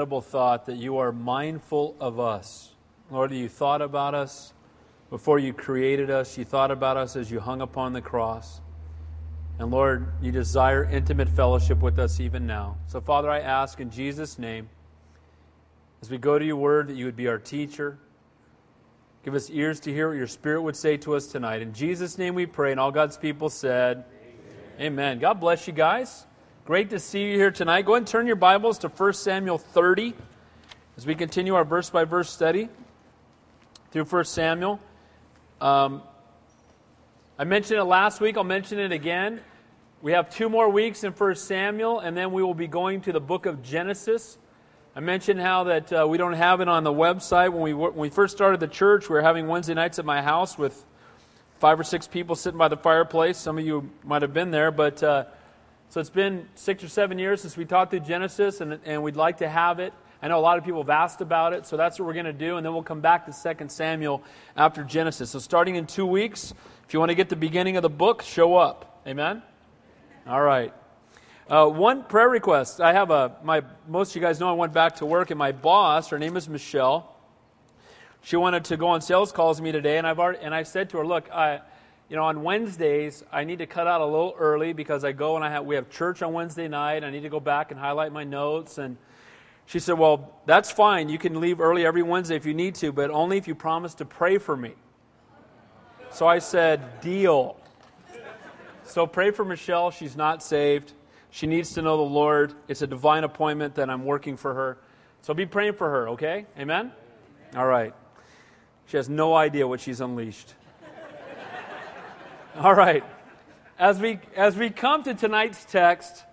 incredible thought that you are mindful of us. Lord, you thought about us before you created us. You thought about us as you hung upon the cross. And Lord, you desire intimate fellowship with us even now. So, Father, I ask in Jesus' name, as we go to your word, that you would be our teacher. Give us ears to hear what your Spirit would say to us tonight. In Jesus' name we pray, and all God's people said, Amen. Amen. God bless you guys. Great to see you here tonight. Go ahead and turn your Bibles to 1 Samuel 30 as we continue our verse by verse study through 1 Samuel. Um, I mentioned it last week, I'll mention it again. We have two more weeks in 1 Samuel, and then we will be going to the book of Genesis. I mentioned how that uh, we don't have it on the website. When we, when we first started the church, we were having Wednesday nights at my house with five or six people sitting by the fireplace. Some of you might have been there, but. Uh, so it's been six or seven years since we taught through Genesis, and, and we'd like to have it. I know a lot of people have asked about it, so that's what we're going to do, and then we'll come back to 2 Samuel after Genesis. So starting in two weeks, if you want to get the beginning of the book, show up. Amen? All right. Uh, one prayer request. I have a, my, most of you guys know I went back to work, and my boss, her name is Michelle, she wanted to go on sales calls with me today, and I've already, and I said to her, look, I, you know, on Wednesdays, I need to cut out a little early because I go and I have, we have church on Wednesday night. I need to go back and highlight my notes. And she said, Well, that's fine. You can leave early every Wednesday if you need to, but only if you promise to pray for me. So I said, Deal. So pray for Michelle. She's not saved. She needs to know the Lord. It's a divine appointment that I'm working for her. So be praying for her, okay? Amen? All right. She has no idea what she's unleashed. All right. As we, as we come to tonight's text,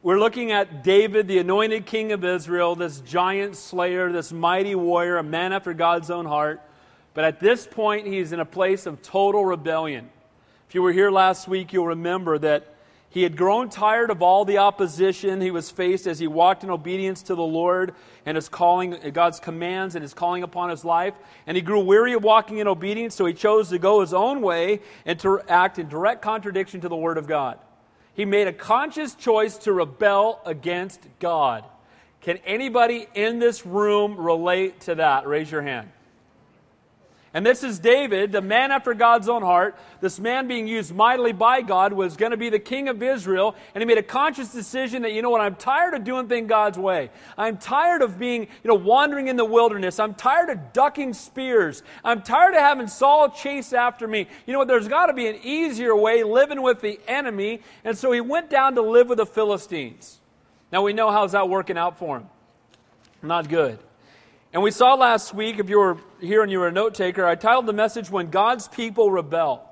we're looking at David, the anointed king of Israel, this giant slayer, this mighty warrior, a man after God's own heart. But at this point, he's in a place of total rebellion. If you were here last week, you'll remember that he had grown tired of all the opposition he was faced as he walked in obedience to the Lord and his calling, God's commands and his calling upon his life. And he grew weary of walking in obedience, so he chose to go his own way and to act in direct contradiction to the Word of God. He made a conscious choice to rebel against God. Can anybody in this room relate to that? Raise your hand. And this is David, the man after God's own heart. This man being used mightily by God was going to be the king of Israel. And he made a conscious decision that, you know what, I'm tired of doing things God's way. I'm tired of being, you know, wandering in the wilderness. I'm tired of ducking spears. I'm tired of having Saul chase after me. You know what, there's got to be an easier way living with the enemy. And so he went down to live with the Philistines. Now we know how's that working out for him. Not good. And we saw last week, if you were here and you were a note taker, I titled the message, When God's People Rebel.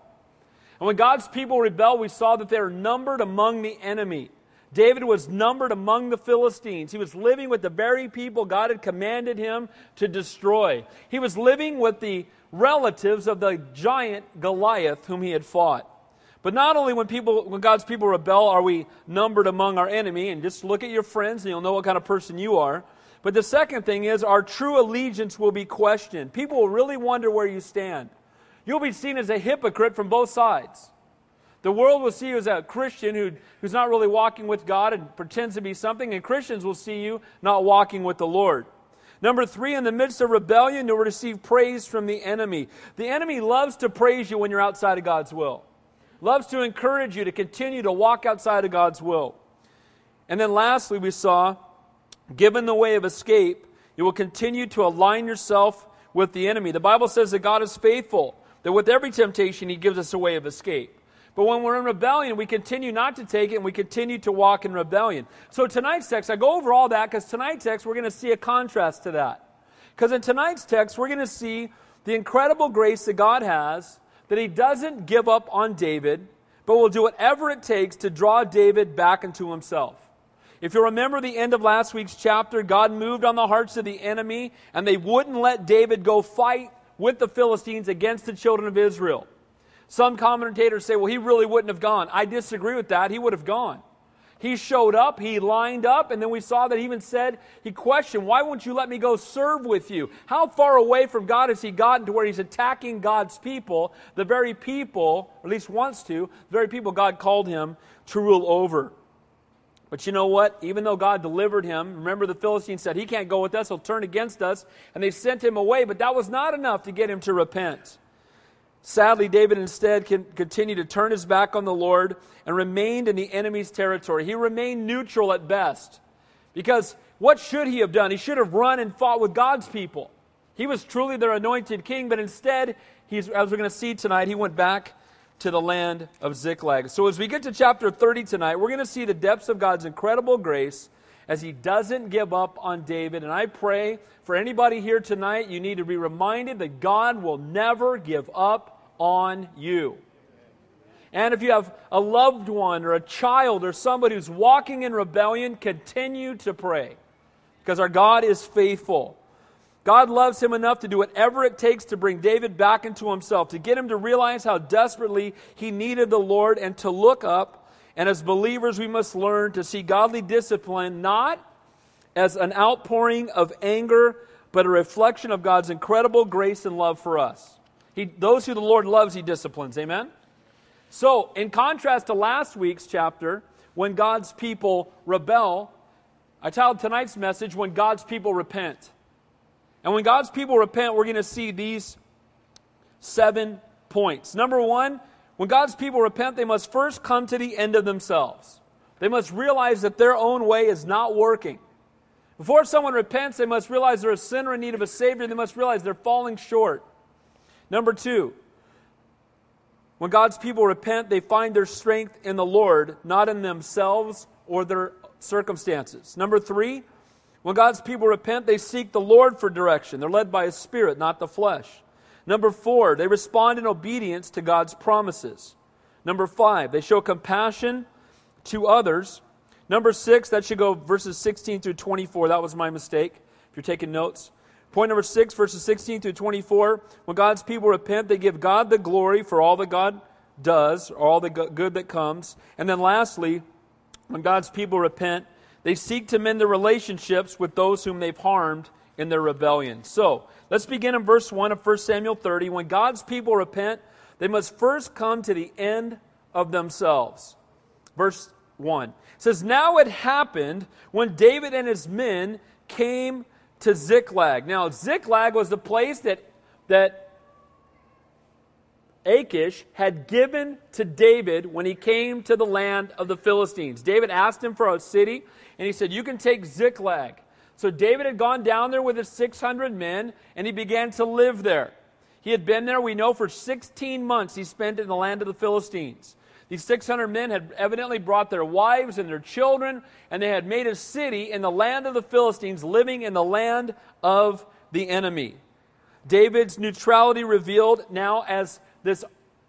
And when God's people rebel, we saw that they're numbered among the enemy. David was numbered among the Philistines. He was living with the very people God had commanded him to destroy. He was living with the relatives of the giant Goliath whom he had fought. But not only when people when God's people rebel are we numbered among our enemy, and just look at your friends and you'll know what kind of person you are. But the second thing is our true allegiance will be questioned. People will really wonder where you stand. You'll be seen as a hypocrite from both sides. The world will see you as a Christian who, who's not really walking with God and pretends to be something, and Christians will see you not walking with the Lord. Number three, in the midst of rebellion, you'll receive praise from the enemy. The enemy loves to praise you when you're outside of God's will, loves to encourage you to continue to walk outside of God's will. And then lastly, we saw given the way of escape, you will continue to align yourself with the enemy. The Bible says that God is faithful, that with every temptation, He gives us a way of escape. But when we're in rebellion, we continue not to take it and we continue to walk in rebellion. So tonight's text, I go over all that because tonight's text, we're going to see a contrast to that. Because in tonight's text, we're going to see the incredible grace that God has, that He doesn't give up on David, but will do whatever it takes to draw David back into Himself. If you remember the end of last week's chapter, God moved on the hearts of the enemy, and they wouldn't let David go fight with the Philistines against the children of Israel. Some commentators say, well, he really wouldn't have gone. I disagree with that. He would have gone. He showed up, he lined up, and then we saw that he even said, he questioned, Why won't you let me go serve with you? How far away from God has he gotten to where he's attacking God's people, the very people, or at least wants to, the very people God called him to rule over? But you know what? Even though God delivered him, remember the Philistines said, He can't go with us, he'll turn against us. And they sent him away, but that was not enough to get him to repent. Sadly, David instead continued to turn his back on the Lord and remained in the enemy's territory. He remained neutral at best. Because what should he have done? He should have run and fought with God's people. He was truly their anointed king, but instead, as we're going to see tonight, he went back to the land of Ziklag. So as we get to chapter 30 tonight, we're going to see the depths of God's incredible grace as he doesn't give up on David. And I pray for anybody here tonight, you need to be reminded that God will never give up on you. And if you have a loved one or a child or somebody who's walking in rebellion, continue to pray because our God is faithful. God loves him enough to do whatever it takes to bring David back into himself, to get him to realize how desperately he needed the Lord and to look up. And as believers, we must learn to see godly discipline not as an outpouring of anger, but a reflection of God's incredible grace and love for us. He, those who the Lord loves, he disciplines. Amen? So, in contrast to last week's chapter, when God's people rebel, I titled tonight's message, When God's People Repent. And when God's people repent, we're going to see these seven points. Number one, when God's people repent, they must first come to the end of themselves. They must realize that their own way is not working. Before someone repents, they must realize they're a sinner in need of a Savior. They must realize they're falling short. Number two, when God's people repent, they find their strength in the Lord, not in themselves or their circumstances. Number three, when God's people repent, they seek the Lord for direction. They're led by His Spirit, not the flesh. Number four, they respond in obedience to God's promises. Number five, they show compassion to others. Number six, that should go verses 16 through 24. That was my mistake, if you're taking notes. Point number six, verses 16 through 24. When God's people repent, they give God the glory for all that God does, all the good that comes. And then lastly, when God's people repent, they seek to mend their relationships with those whom they've harmed in their rebellion. So, let's begin in verse 1 of 1 Samuel 30. When God's people repent, they must first come to the end of themselves. Verse 1 says, Now it happened when David and his men came to Ziklag. Now, Ziklag was the place that, that Achish had given to David when he came to the land of the Philistines. David asked him for a city, and he said, You can take Ziklag. So David had gone down there with his 600 men, and he began to live there. He had been there, we know, for 16 months he spent in the land of the Philistines. These 600 men had evidently brought their wives and their children, and they had made a city in the land of the Philistines, living in the land of the enemy. David's neutrality revealed now as this,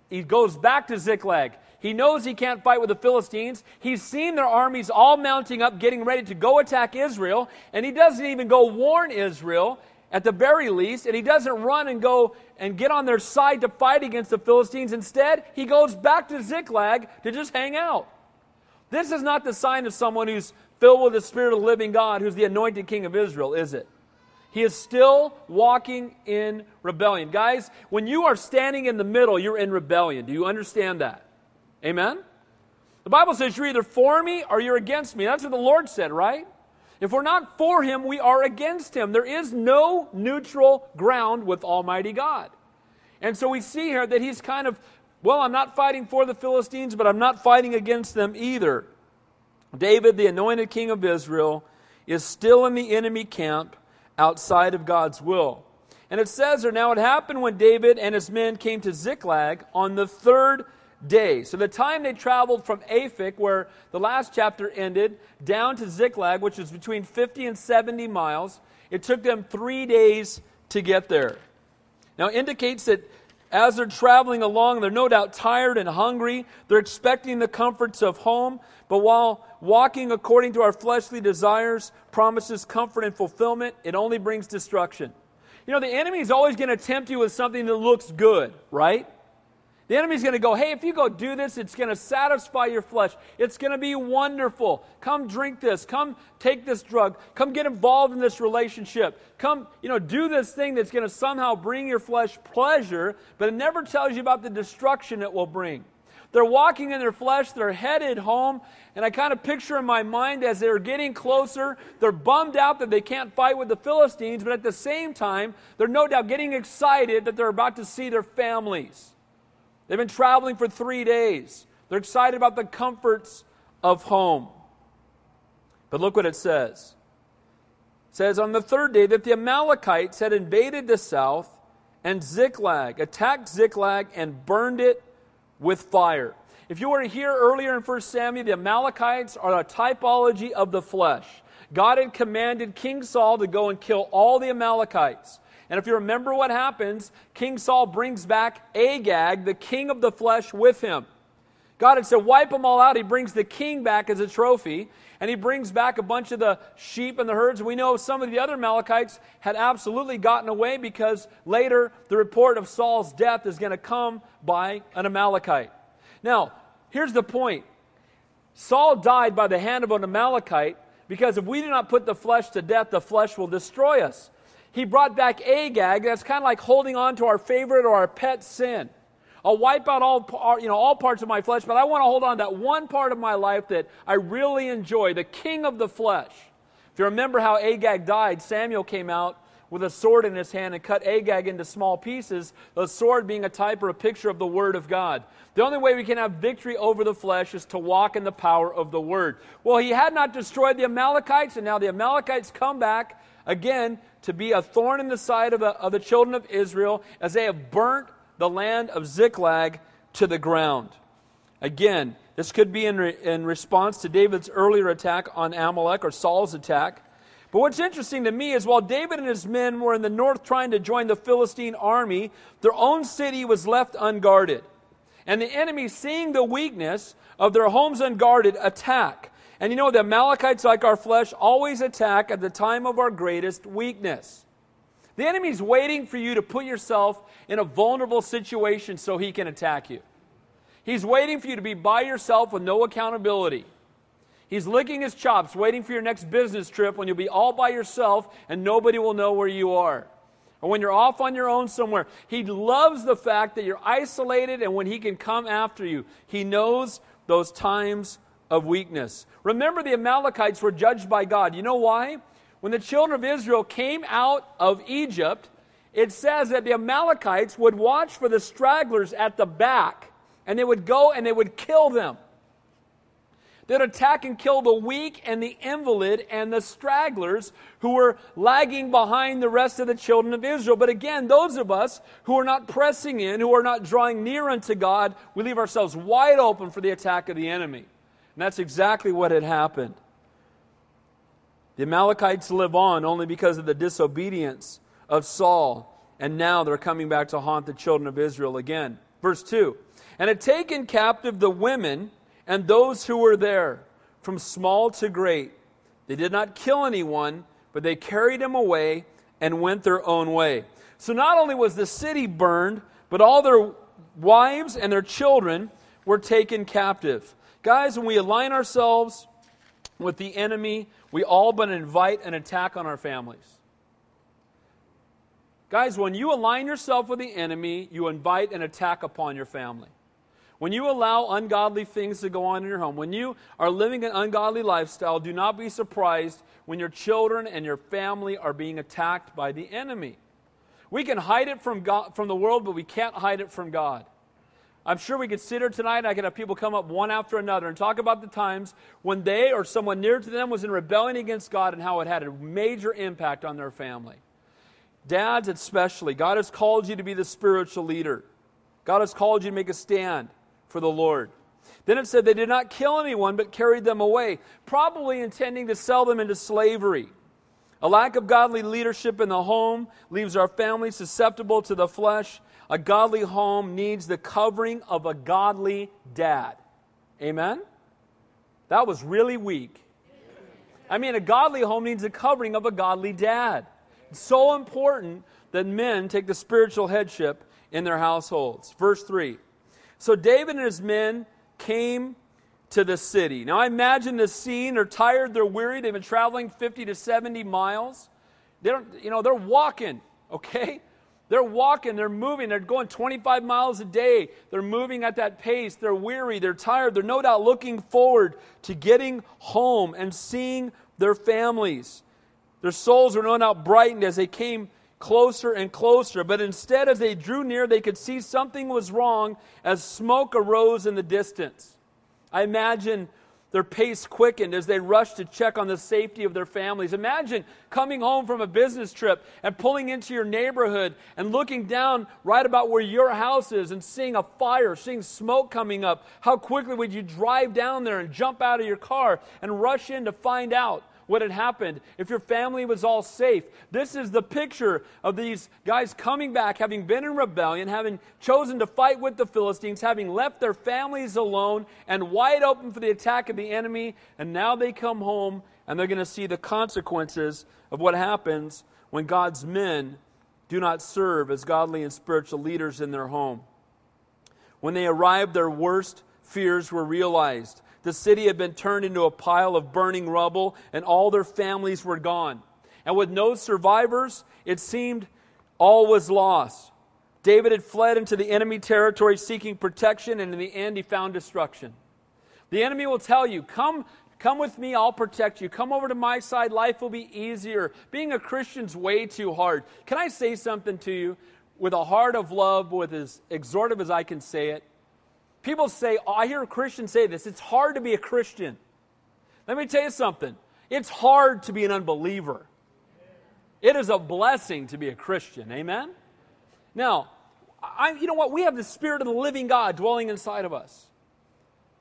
he goes back to Ziklag. He knows he can't fight with the Philistines. He's seen their armies all mounting up, getting ready to go attack Israel, and he doesn't even go warn Israel at the very least, and he doesn't run and go and get on their side to fight against the Philistines. Instead, he goes back to Ziklag to just hang out. This is not the sign of someone who's filled with the Spirit of the living God, who's the anointed King of Israel, is it? He is still walking in rebellion. Guys, when you are standing in the middle, you're in rebellion. Do you understand that? Amen? The Bible says you're either for me or you're against me. That's what the Lord said, right? If we're not for him, we are against him. There is no neutral ground with Almighty God. And so we see here that he's kind of, well, I'm not fighting for the Philistines, but I'm not fighting against them either. David, the anointed king of Israel, is still in the enemy camp outside of God's will. And it says there, now it happened when David and his men came to Ziklag on the third day. So the time they traveled from Aphek, where the last chapter ended, down to Ziklag, which is between 50 and 70 miles, it took them three days to get there. Now indicates that as they're traveling along, they're no doubt tired and hungry. They're expecting the comforts of home. But while walking according to our fleshly desires promises comfort and fulfillment, it only brings destruction. You know, the enemy is always going to tempt you with something that looks good, right? The enemy's going to go, hey, if you go do this, it's going to satisfy your flesh. It's going to be wonderful. Come drink this. Come take this drug. Come get involved in this relationship. Come, you know, do this thing that's going to somehow bring your flesh pleasure, but it never tells you about the destruction it will bring. They're walking in their flesh, they're headed home, and I kind of picture in my mind as they're getting closer, they're bummed out that they can't fight with the Philistines, but at the same time, they're no doubt getting excited that they're about to see their families. They've been traveling for three days. They're excited about the comforts of home. But look what it says. It says on the third day that the Amalekites had invaded the south and Ziklag, attacked Ziklag and burned it with fire. If you were here earlier in 1 Samuel, the Amalekites are a typology of the flesh. God had commanded King Saul to go and kill all the Amalekites. And if you remember what happens, King Saul brings back Agag, the king of the flesh, with him. God had said, wipe them all out. He brings the king back as a trophy, and he brings back a bunch of the sheep and the herds. We know some of the other Amalekites had absolutely gotten away because later the report of Saul's death is going to come by an Amalekite. Now, here's the point Saul died by the hand of an Amalekite because if we do not put the flesh to death, the flesh will destroy us. He brought back Agag. That's kind of like holding on to our favorite or our pet sin. I'll wipe out all, you know, all parts of my flesh, but I want to hold on to that one part of my life that I really enjoy, the king of the flesh. If you remember how Agag died, Samuel came out with a sword in his hand and cut Agag into small pieces, the sword being a type or a picture of the Word of God. The only way we can have victory over the flesh is to walk in the power of the Word. Well, he had not destroyed the Amalekites, and now the Amalekites come back again to be a thorn in the side of the, of the children of Israel as they have burnt the land of Ziklag to the ground. Again, this could be in, re, in response to David's earlier attack on Amalek or Saul's attack. But what's interesting to me is while David and his men were in the north trying to join the Philistine army, their own city was left unguarded. And the enemy, seeing the weakness of their homes unguarded, attack. And you know, the Amalekites, like our flesh, always attack at the time of our greatest weakness. The enemy's waiting for you to put yourself in a vulnerable situation so he can attack you. He's waiting for you to be by yourself with no accountability. He's licking his chops, waiting for your next business trip when you'll be all by yourself and nobody will know where you are. Or when you're off on your own somewhere. He loves the fact that you're isolated and when he can come after you. He knows those times of weakness. Remember, the Amalekites were judged by God. You know why? When the children of Israel came out of Egypt, it says that the Amalekites would watch for the stragglers at the back and they would go and they would kill them. They'd attack and kill the weak and the invalid and the stragglers who were lagging behind the rest of the children of Israel. But again, those of us who are not pressing in, who are not drawing near unto God, we leave ourselves wide open for the attack of the enemy. And that's exactly what had happened. The Amalekites live on only because of the disobedience of Saul, and now they're coming back to haunt the children of Israel again. Verse 2 And had taken captive the women and those who were there, from small to great. They did not kill anyone, but they carried him away and went their own way. So not only was the city burned, but all their wives and their children were taken captive. Guys, when we align ourselves with the enemy, we all but invite an attack on our families. Guys, when you align yourself with the enemy, you invite an attack upon your family. When you allow ungodly things to go on in your home, when you are living an ungodly lifestyle, do not be surprised when your children and your family are being attacked by the enemy. We can hide it from, God, from the world, but we can't hide it from God. I'm sure we could sit here tonight and I could have people come up one after another and talk about the times when they or someone near to them was in rebellion against God and how it had a major impact on their family. Dads, especially, God has called you to be the spiritual leader. God has called you to make a stand for the Lord. Then it said they did not kill anyone, but carried them away, probably intending to sell them into slavery. A lack of godly leadership in the home leaves our family susceptible to the flesh. A godly home needs the covering of a godly dad. Amen? That was really weak. I mean, a godly home needs the covering of a godly dad. It's so important that men take the spiritual headship in their households. Verse 3 so David and his men came to the city. Now I imagine the scene. They're tired, they're weary, they've been traveling 50 to 70 miles. They don't, you know, they're walking, okay? They're walking, they're moving, they're going 25 miles a day. They're moving at that pace. They're weary, they're tired. They're no doubt looking forward to getting home and seeing their families. Their souls were no doubt brightened as they came closer and closer. But instead, as they drew near, they could see something was wrong as smoke arose in the distance. I imagine their pace quickened as they rushed to check on the safety of their families. Imagine coming home from a business trip and pulling into your neighborhood and looking down right about where your house is and seeing a fire, seeing smoke coming up. How quickly would you drive down there and jump out of your car and rush in to find out? What had happened, if your family was all safe. This is the picture of these guys coming back, having been in rebellion, having chosen to fight with the Philistines, having left their families alone and wide open for the attack of the enemy. And now they come home and they're going to see the consequences of what happens when God's men do not serve as godly and spiritual leaders in their home. When they arrived, their worst fears were realized. The city had been turned into a pile of burning rubble, and all their families were gone. And with no survivors, it seemed all was lost. David had fled into the enemy territory seeking protection, and in the end, he found destruction. The enemy will tell you, Come, come with me, I'll protect you. Come over to my side, life will be easier. Being a Christian's way too hard. Can I say something to you with a heart of love, with as exhortive as I can say it? People say, oh, I hear Christians say this, it's hard to be a Christian. Let me tell you something. It's hard to be an unbeliever. It is a blessing to be a Christian. Amen? Now, I, you know what? We have the Spirit of the living God dwelling inside of us.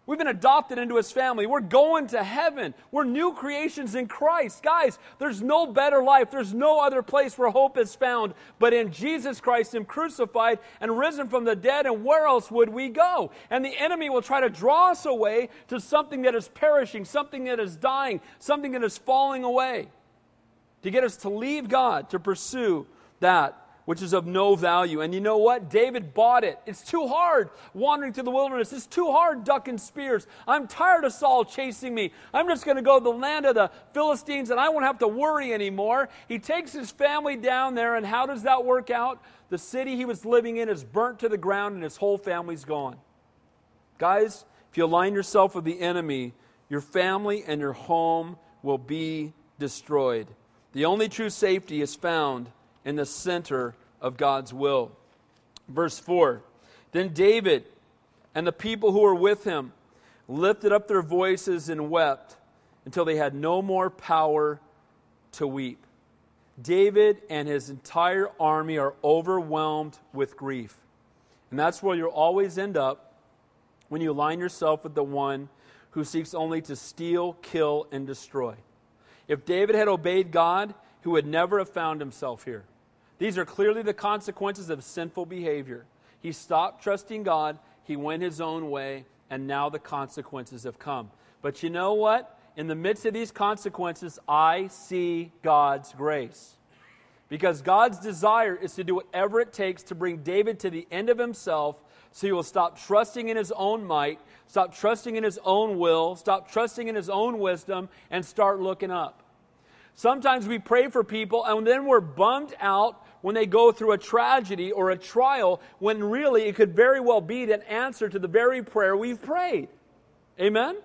We've been adopted into his family. We're going to heaven. We're new creations in Christ. Guys, there's no better life. There's no other place where hope is found but in Jesus Christ, Him crucified and risen from the dead. And where else would we go? And the enemy will try to draw us away to something that is perishing, something that is dying, something that is falling away, to get us to leave God, to pursue that which is of no value. And you know what? David bought it. It's too hard wandering through the wilderness. It's too hard ducking spears. I'm tired of Saul chasing me. I'm just going to go to the land of the Philistines and I won't have to worry anymore. He takes his family down there, and how does that work out? The city he was living in is burnt to the ground and his whole family's gone. Guys, if you align yourself with the enemy, your family and your home will be destroyed. The only true safety is found in the center of God's will. Verse 4 Then David and the people who were with him lifted up their voices and wept until they had no more power to weep. David and his entire army are overwhelmed with grief. And that's where you'll always end up when you align yourself with the one who seeks only to steal, kill, and destroy. If David had obeyed God, he would never have found himself here. These are clearly the consequences of sinful behavior. He stopped trusting God, he went his own way, and now the consequences have come. But you know what? In the midst of these consequences, I see God's grace. Because God's desire is to do whatever it takes to bring David to the end of himself so he will stop trusting in his own might, stop trusting in his own will, stop trusting in his own wisdom, and start looking up. Sometimes we pray for people and then we're bummed out when they go through a tragedy or a trial when really it could very well be an answer to the very prayer we've prayed. Amen?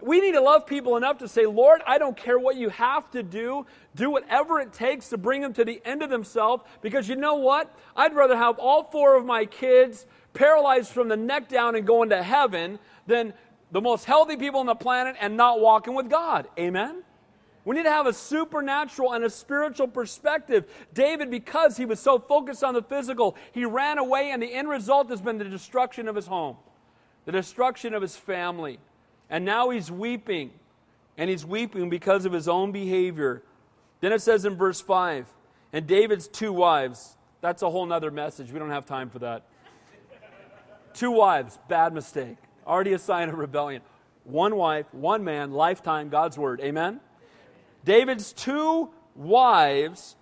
We need to love people enough to say, Lord, I don't care what you have to do. Do whatever it takes to bring them to the end of themselves because you know what? I'd rather have all four of my kids paralyzed from the neck down and going to heaven than the most healthy people on the planet and not walking with God. Amen? We need to have a supernatural and a spiritual perspective. David, because he was so focused on the physical, he ran away, and the end result has been the destruction of his home, the destruction of his family. And now he's weeping, and he's weeping because of his own behavior. Then it says in verse 5 and David's two wives, that's a whole nother message. We don't have time for that. two wives, bad mistake. Already a sign of rebellion. One wife, one man, lifetime, God's word. Amen? David's two wives,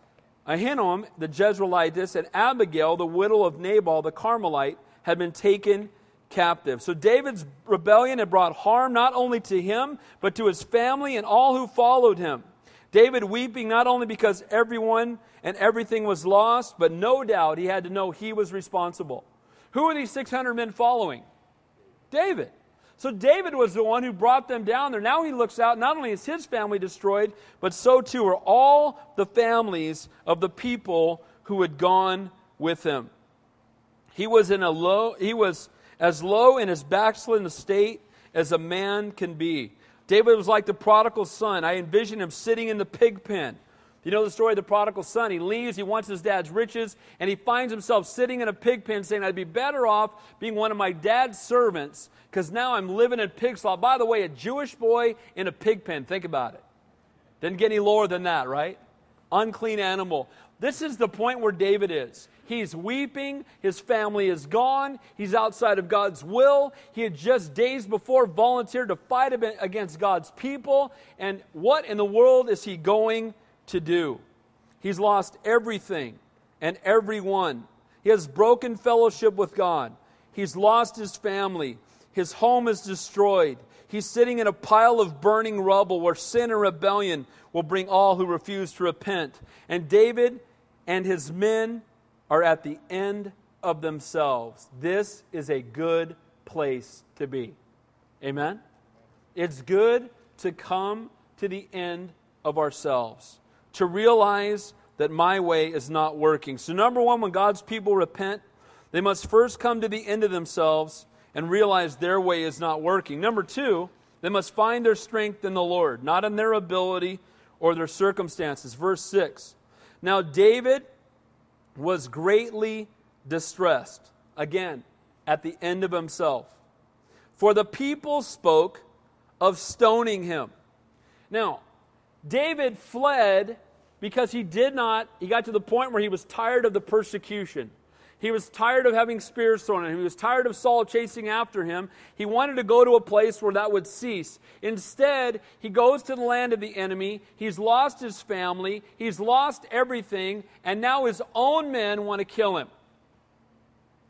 Ahinoam the Jezreelitess and Abigail, the widow of Nabal the Carmelite, had been taken captive. So David's rebellion had brought harm not only to him, but to his family and all who followed him. David weeping not only because everyone and everything was lost, but no doubt he had to know he was responsible. Who are these 600 men following? David. So David was the one who brought them down there. Now he looks out, not only is his family destroyed, but so too are all the families of the people who had gone with him. He was in a low he was as low in his backslidden state as a man can be. David was like the prodigal son. I envision him sitting in the pig pen. You know the story of the prodigal son. He leaves, he wants his dad's riches, and he finds himself sitting in a pig pen saying, I'd be better off being one of my dad's servants because now I'm living in pig slop. By the way, a Jewish boy in a pig pen, think about it. Didn't get any lower than that, right? Unclean animal. This is the point where David is. He's weeping. His family is gone. He's outside of God's will. He had just days before volunteered to fight against God's people. And what in the world is he going to do? He's lost everything and everyone. He has broken fellowship with God. He's lost his family. His home is destroyed. He's sitting in a pile of burning rubble where sin and rebellion will bring all who refuse to repent. And David and his men are at the end of themselves. This is a good place to be. Amen? It's good to come to the end of ourselves, to realize that my way is not working. So, number one, when God's people repent, they must first come to the end of themselves and realize their way is not working. Number two, they must find their strength in the Lord, not in their ability or their circumstances. Verse 6 now, David was greatly distressed, again, at the end of himself. For the people spoke of stoning him. Now, David fled because he did not, he got to the point where he was tired of the persecution. He was tired of having spears thrown at him. He was tired of Saul chasing after him. He wanted to go to a place where that would cease. Instead, he goes to the land of the enemy. He's lost his family. He's lost everything. And now his own men want to kill him.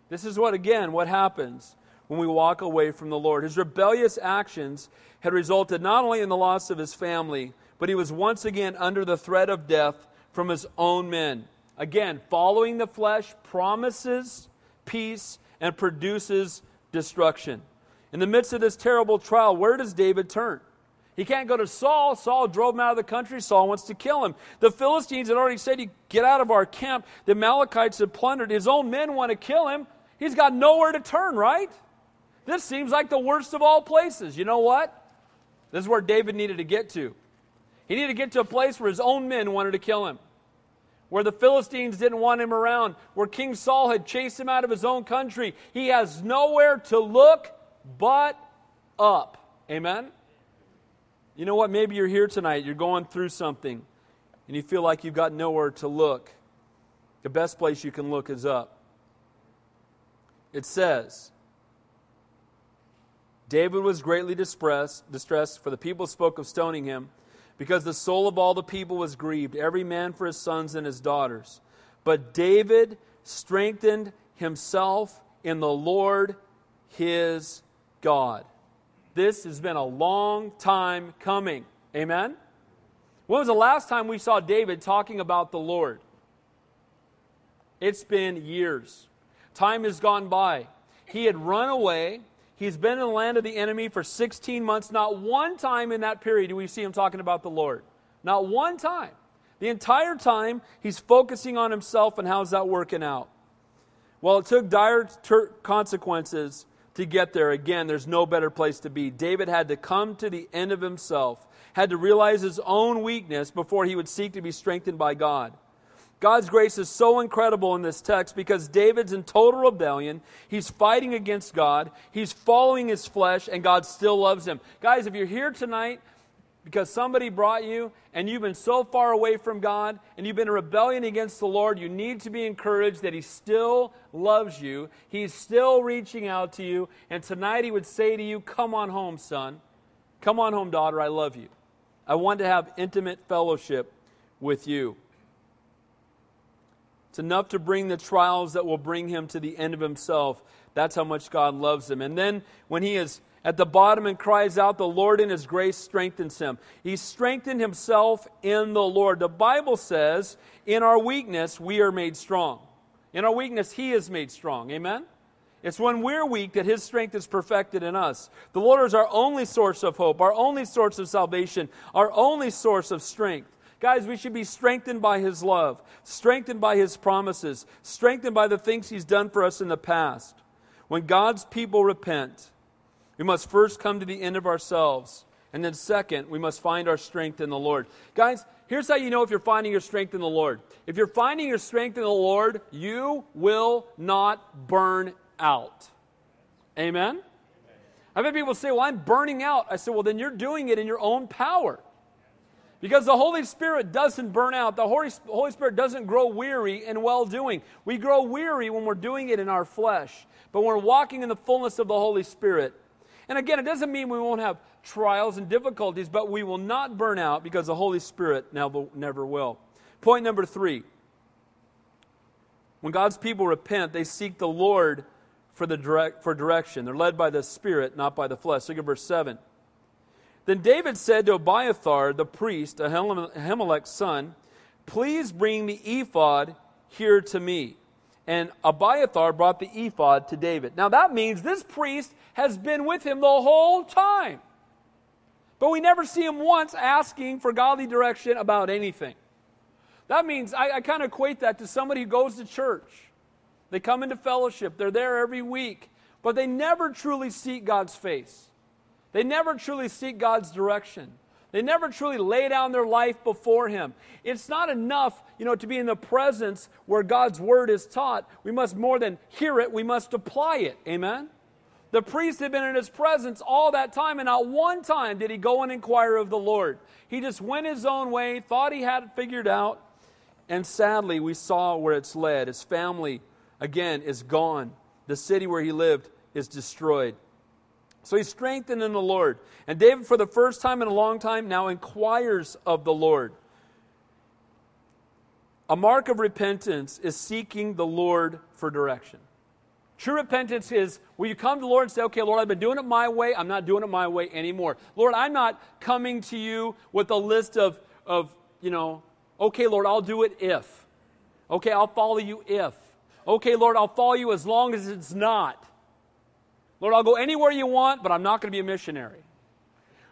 This is what, again, what happens when we walk away from the Lord. His rebellious actions had resulted not only in the loss of his family, but he was once again under the threat of death from his own men. Again, following the flesh promises peace and produces destruction. In the midst of this terrible trial, where does David turn? He can't go to Saul. Saul drove him out of the country. Saul wants to kill him. The Philistines had already said, get out of our camp. The Amalekites had plundered. His own men want to kill him. He's got nowhere to turn, right? This seems like the worst of all places. You know what? This is where David needed to get to. He needed to get to a place where his own men wanted to kill him where the Philistines didn't want him around, where King Saul had chased him out of his own country. He has nowhere to look but up. Amen? You know what? Maybe you're here tonight, you're going through something, and you feel like you've got nowhere to look. The best place you can look is up. It says, David was greatly distressed, distressed, for the people spoke of stoning him because the soul of all the people was grieved, every man for his sons and his daughters. But David strengthened himself in the Lord his God. This has been a long time coming. Amen? When was the last time we saw David talking about the Lord? It's been years. Time has gone by. He had run away He's been in the land of the enemy for 16 months. Not one time in that period do we see him talking about the Lord. Not one time. The entire time, he's focusing on himself and how's that working out. Well, it took dire ter- consequences to get there. Again, there's no better place to be. David had to come to the end of himself, had to realize his own weakness before he would seek to be strengthened by God. God's grace is so incredible in this text because David's in total rebellion. He's fighting against God. He's following his flesh, and God still loves him. Guys, if you're here tonight because somebody brought you and you've been so far away from God and you've been in rebellion against the Lord, you need to be encouraged that He still loves you. He's still reaching out to you. And tonight He would say to you, Come on home, son. Come on home, daughter. I love you. I want to have intimate fellowship with you. It's enough to bring the trials that will bring him to the end of himself. That's how much God loves him. And then when he is at the bottom and cries out, The Lord in His grace strengthens him. He strengthened himself in the Lord. The Bible says, In our weakness, we are made strong. In our weakness, He is made strong. Amen? It's when we're weak that His strength is perfected in us. The Lord is our only source of hope, our only source of salvation, our only source of strength. Guys, we should be strengthened by His love, strengthened by His promises, strengthened by the things He's done for us in the past. When God's people repent, we must first come to the end of ourselves. And then, second, we must find our strength in the Lord. Guys, here's how you know if you're finding your strength in the Lord. If you're finding your strength in the Lord, you will not burn out. Amen? I've had people say, Well, I'm burning out. I said, Well, then you're doing it in your own power. Because the Holy Spirit doesn't burn out. The Holy, Holy Spirit doesn't grow weary in well doing. We grow weary when we're doing it in our flesh. But when we're walking in the fullness of the Holy Spirit. And again, it doesn't mean we won't have trials and difficulties, but we will not burn out because the Holy Spirit never, will. Point number three when God's people repent, they seek the Lord for, the direct, for direction. They're led by the Spirit, not by the flesh. Look at verse 7. Then David said to Abiathar, the priest, Ahimelech's son, Please bring the ephod here to me. And Abiathar brought the ephod to David. Now that means this priest has been with him the whole time. But we never see him once asking for godly direction about anything. That means I, I kind of equate that to somebody who goes to church. They come into fellowship, they're there every week, but they never truly seek God's face. They never truly seek God's direction. They never truly lay down their life before Him. It's not enough, you know, to be in the presence where God's word is taught. We must more than hear it, we must apply it. Amen? The priest had been in his presence all that time, and not one time did he go and inquire of the Lord. He just went his own way, thought he had it figured out, and sadly, we saw where it's led. His family, again, is gone. The city where he lived is destroyed. So he's strengthened in the Lord. And David, for the first time in a long time, now inquires of the Lord. A mark of repentance is seeking the Lord for direction. True repentance is will you come to the Lord and say, okay, Lord, I've been doing it my way. I'm not doing it my way anymore. Lord, I'm not coming to you with a list of, of you know, okay, Lord, I'll do it if. Okay, I'll follow you if. Okay, Lord, I'll follow you as long as it's not. Lord, I'll go anywhere you want, but I'm not going to be a missionary.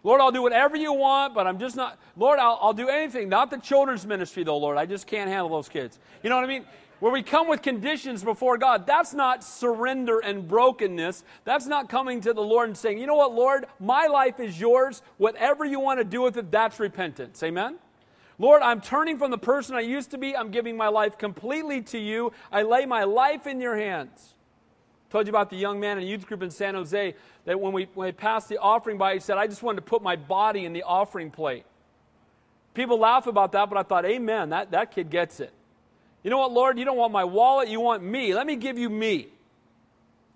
Lord, I'll do whatever you want, but I'm just not. Lord, I'll, I'll do anything. Not the children's ministry, though, Lord. I just can't handle those kids. You know what I mean? Where we come with conditions before God, that's not surrender and brokenness. That's not coming to the Lord and saying, you know what, Lord, my life is yours. Whatever you want to do with it, that's repentance. Amen? Lord, I'm turning from the person I used to be. I'm giving my life completely to you. I lay my life in your hands. Told you about the young man in a youth group in San Jose that when we, when we passed the offering by, he said, I just wanted to put my body in the offering plate. People laugh about that, but I thought, Amen, that, that kid gets it. You know what, Lord? You don't want my wallet, you want me. Let me give you me.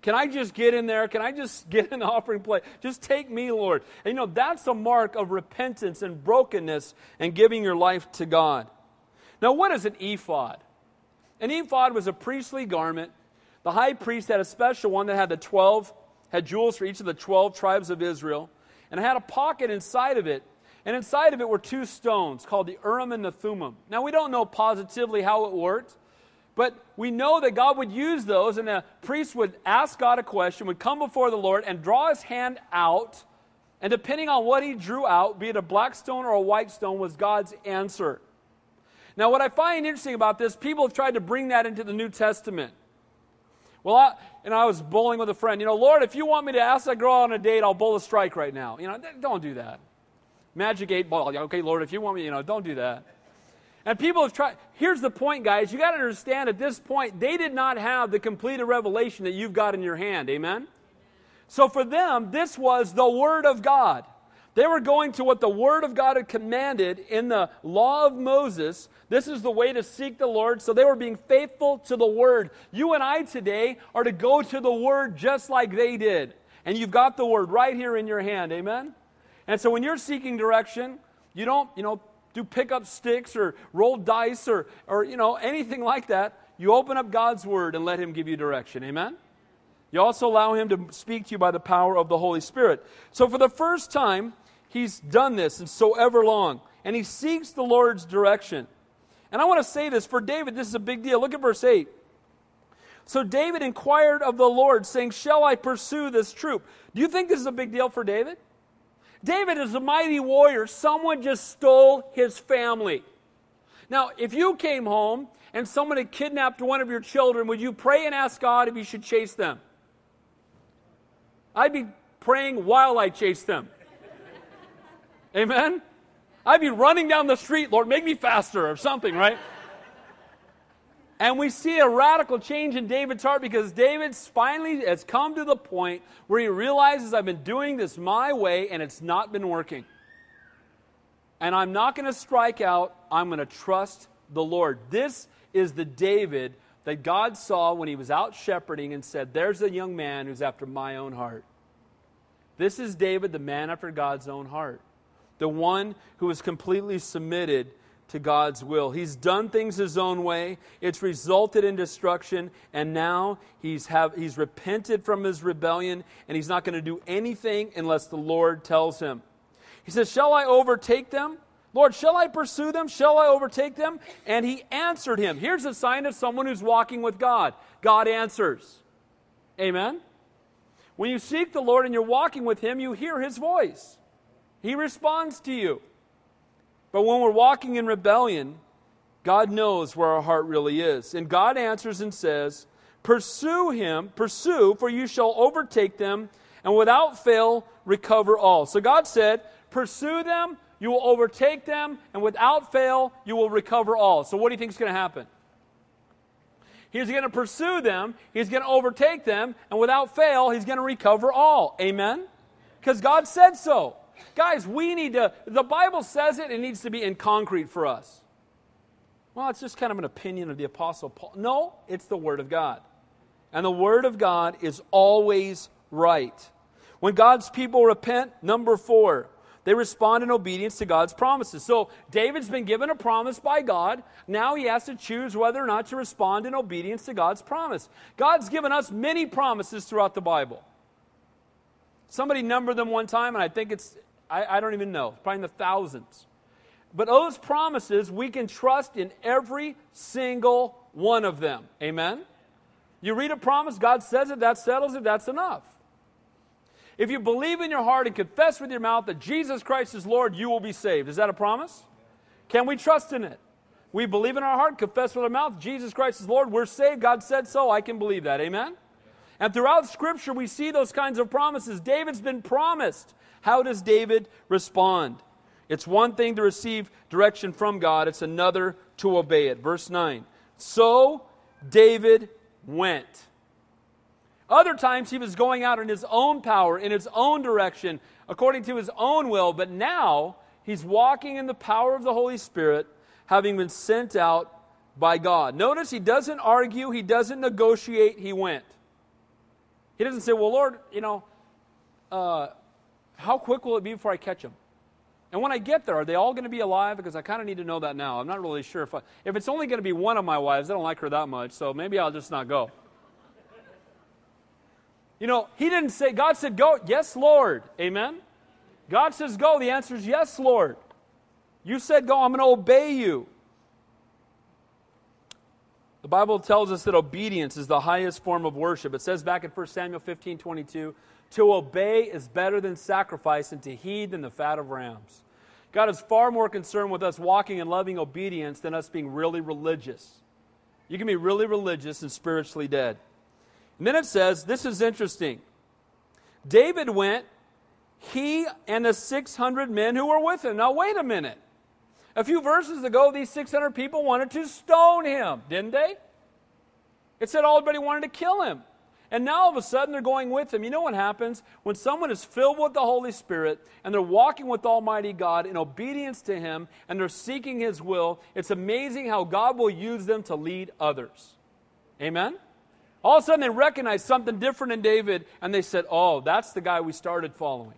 Can I just get in there? Can I just get in the offering plate? Just take me, Lord. And you know, that's a mark of repentance and brokenness and giving your life to God. Now, what is an ephod? An ephod was a priestly garment the high priest had a special one that had the 12, had jewels for each of the 12 tribes of Israel, and had a pocket inside of it. And inside of it were two stones called the Urim and the Thummim. Now, we don't know positively how it worked, but we know that God would use those, and the priest would ask God a question, would come before the Lord, and draw his hand out. And depending on what he drew out, be it a black stone or a white stone, was God's answer. Now, what I find interesting about this, people have tried to bring that into the New Testament. Well, I, and I was bowling with a friend. You know, Lord, if you want me to ask that girl on a date, I'll bowl a strike right now. You know, don't do that. Magic eight ball. Okay, Lord, if you want me, you know, don't do that. And people have tried. Here's the point, guys. You got to understand at this point, they did not have the completed revelation that you've got in your hand. Amen? So for them, this was the Word of God. They were going to what the Word of God had commanded in the law of Moses. This is the way to seek the Lord. So they were being faithful to the Word. You and I today are to go to the Word just like they did. And you've got the Word right here in your hand. Amen? And so when you're seeking direction, you don't, you know, do pick up sticks or roll dice or, or you know, anything like that. You open up God's Word and let Him give you direction. Amen? You also allow him to speak to you by the power of the Holy Spirit. So for the first time, he's done this and so ever long. And he seeks the Lord's direction. And I want to say this for David, this is a big deal. Look at verse 8. So David inquired of the Lord, saying, Shall I pursue this troop? Do you think this is a big deal for David? David is a mighty warrior. Someone just stole his family. Now, if you came home and someone had kidnapped one of your children, would you pray and ask God if you should chase them? I'd be praying while I chase them. Amen? I'd be running down the street, Lord, make me faster or something, right? And we see a radical change in David's heart because David finally has come to the point where he realizes I've been doing this my way and it's not been working. And I'm not going to strike out, I'm going to trust the Lord. This is the David that God saw when he was out shepherding and said, There's a young man who's after my own heart. This is David, the man after God's own heart, the one who is completely submitted to God's will. He's done things his own way. It's resulted in destruction, and now he's have he's repented from his rebellion, and he's not going to do anything unless the Lord tells him. He says, "Shall I overtake them?" Lord, shall I pursue them? Shall I overtake them? And he answered him. Here's a sign of someone who's walking with God. God answers. Amen. When you seek the Lord and you're walking with him, you hear his voice. He responds to you. But when we're walking in rebellion, God knows where our heart really is. And God answers and says, Pursue him, pursue, for you shall overtake them, and without fail recover all. So God said, Pursue them, you will overtake them, and without fail you will recover all. So what do you think is going to happen? He's going to pursue them, he's going to overtake them, and without fail, he's going to recover all. Amen? Because God said so. Guys, we need to, the Bible says it, it needs to be in concrete for us. Well, it's just kind of an opinion of the Apostle Paul. No, it's the Word of God. And the Word of God is always right. When God's people repent, number four, they respond in obedience to God's promises. So David's been given a promise by God. Now he has to choose whether or not to respond in obedience to God's promise. God's given us many promises throughout the Bible. Somebody numbered them one time, and I think it's I, I don't even know, probably in the thousands. But those promises, we can trust in every single one of them. Amen? You read a promise, God says it, that settles it, that's enough. If you believe in your heart and confess with your mouth that Jesus Christ is Lord, you will be saved. Is that a promise? Can we trust in it? We believe in our heart, confess with our mouth, Jesus Christ is Lord, we're saved, God said so, I can believe that. Amen? And throughout Scripture, we see those kinds of promises. David's been promised how does David respond? It's one thing to receive direction from God, it's another to obey it. Verse 9. So David went. Other times he was going out in his own power, in his own direction, according to his own will, but now he's walking in the power of the Holy Spirit, having been sent out by God. Notice he doesn't argue, he doesn't negotiate, he went. He doesn't say, Well, Lord, you know, uh, how quick will it be before I catch them? And when I get there, are they all going to be alive? Because I kind of need to know that now. I'm not really sure if I, if it's only going to be one of my wives, I don't like her that much, so maybe I'll just not go. You know, he didn't say, God said, go. Yes, Lord. Amen? God says, go. The answer is yes, Lord. You said, go. I'm going to obey you. The Bible tells us that obedience is the highest form of worship. It says back in 1 Samuel 15 22, to obey is better than sacrifice, and to heed than the fat of rams. God is far more concerned with us walking in loving obedience than us being really religious. You can be really religious and spiritually dead. And then it says, this is interesting. David went, he and the 600 men who were with him. Now, wait a minute. A few verses ago, these 600 people wanted to stone him, didn't they? It said everybody wanted to kill him. And now all of a sudden they're going with him. You know what happens? When someone is filled with the Holy Spirit and they're walking with Almighty God in obedience to Him and they're seeking His will, it's amazing how God will use them to lead others. Amen? All of a sudden they recognize something different in David and they said, Oh, that's the guy we started following.